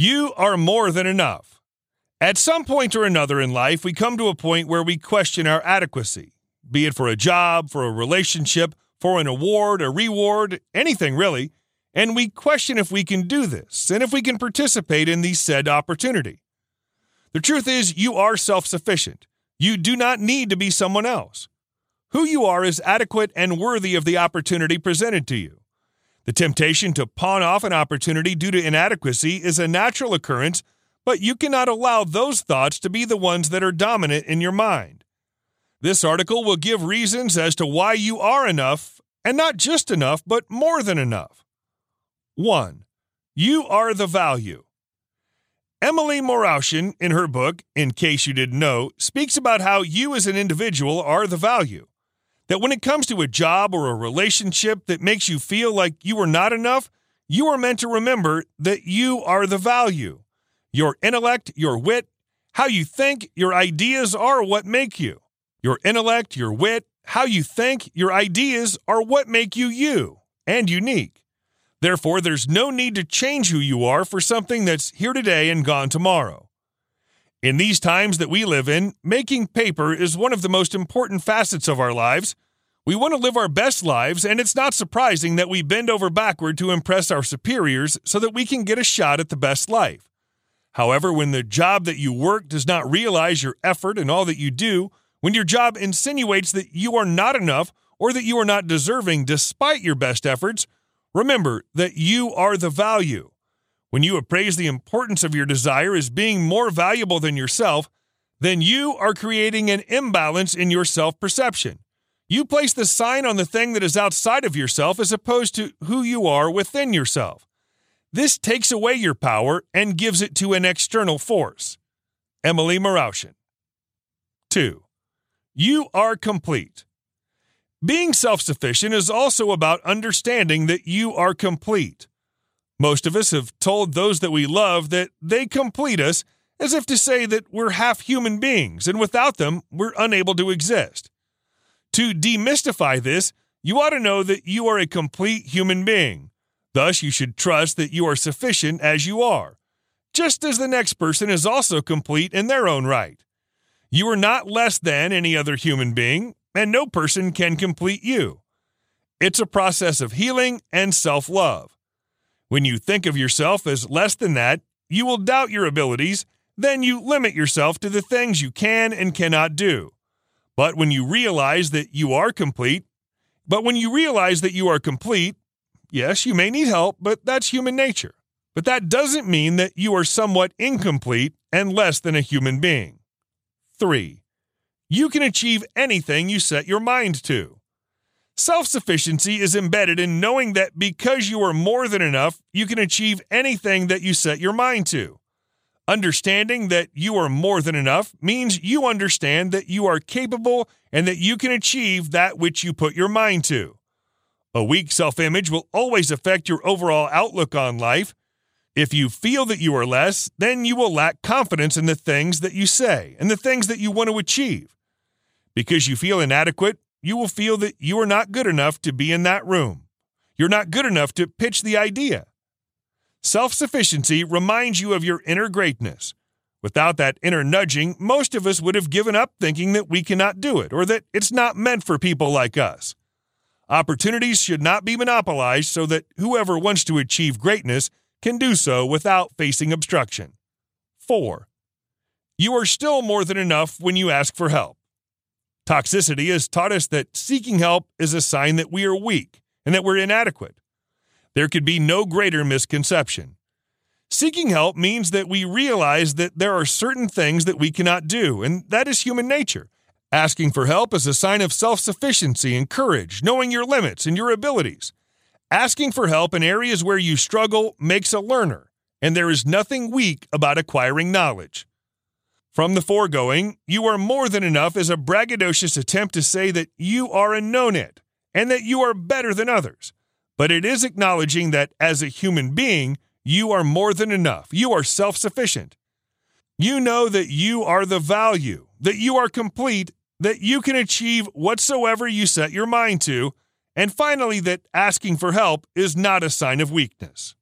You are more than enough. At some point or another in life, we come to a point where we question our adequacy, be it for a job, for a relationship, for an award, a reward, anything really, and we question if we can do this and if we can participate in the said opportunity. The truth is, you are self sufficient. You do not need to be someone else. Who you are is adequate and worthy of the opportunity presented to you. The temptation to pawn off an opportunity due to inadequacy is a natural occurrence, but you cannot allow those thoughts to be the ones that are dominant in your mind. This article will give reasons as to why you are enough, and not just enough, but more than enough. 1. You are the value. Emily Maroutian, in her book, In Case You Didn't Know, speaks about how you as an individual are the value. That when it comes to a job or a relationship that makes you feel like you are not enough, you are meant to remember that you are the value. Your intellect, your wit, how you think, your ideas are what make you. Your intellect, your wit, how you think, your ideas are what make you you and unique. Therefore, there's no need to change who you are for something that's here today and gone tomorrow. In these times that we live in, making paper is one of the most important facets of our lives. We want to live our best lives, and it's not surprising that we bend over backward to impress our superiors so that we can get a shot at the best life. However, when the job that you work does not realize your effort and all that you do, when your job insinuates that you are not enough or that you are not deserving despite your best efforts, remember that you are the value. When you appraise the importance of your desire as being more valuable than yourself, then you are creating an imbalance in your self perception. You place the sign on the thing that is outside of yourself as opposed to who you are within yourself. This takes away your power and gives it to an external force. Emily Maroutian. 2. You are complete. Being self sufficient is also about understanding that you are complete. Most of us have told those that we love that they complete us as if to say that we're half human beings and without them, we're unable to exist. To demystify this, you ought to know that you are a complete human being. Thus, you should trust that you are sufficient as you are, just as the next person is also complete in their own right. You are not less than any other human being, and no person can complete you. It's a process of healing and self love. When you think of yourself as less than that, you will doubt your abilities, then you limit yourself to the things you can and cannot do. But when you realize that you are complete, but when you realize that you are complete, yes, you may need help, but that's human nature. But that doesn't mean that you are somewhat incomplete and less than a human being. 3. You can achieve anything you set your mind to. Self sufficiency is embedded in knowing that because you are more than enough, you can achieve anything that you set your mind to. Understanding that you are more than enough means you understand that you are capable and that you can achieve that which you put your mind to. A weak self image will always affect your overall outlook on life. If you feel that you are less, then you will lack confidence in the things that you say and the things that you want to achieve. Because you feel inadequate, you will feel that you are not good enough to be in that room. You're not good enough to pitch the idea. Self sufficiency reminds you of your inner greatness. Without that inner nudging, most of us would have given up thinking that we cannot do it or that it's not meant for people like us. Opportunities should not be monopolized so that whoever wants to achieve greatness can do so without facing obstruction. 4. You are still more than enough when you ask for help. Toxicity has taught us that seeking help is a sign that we are weak and that we're inadequate. There could be no greater misconception. Seeking help means that we realize that there are certain things that we cannot do, and that is human nature. Asking for help is a sign of self sufficiency and courage, knowing your limits and your abilities. Asking for help in areas where you struggle makes a learner, and there is nothing weak about acquiring knowledge. From the foregoing, you are more than enough as a braggadocious attempt to say that you are a known it and that you are better than others. But it is acknowledging that as a human being, you are more than enough. You are self sufficient. You know that you are the value, that you are complete, that you can achieve whatsoever you set your mind to, and finally, that asking for help is not a sign of weakness.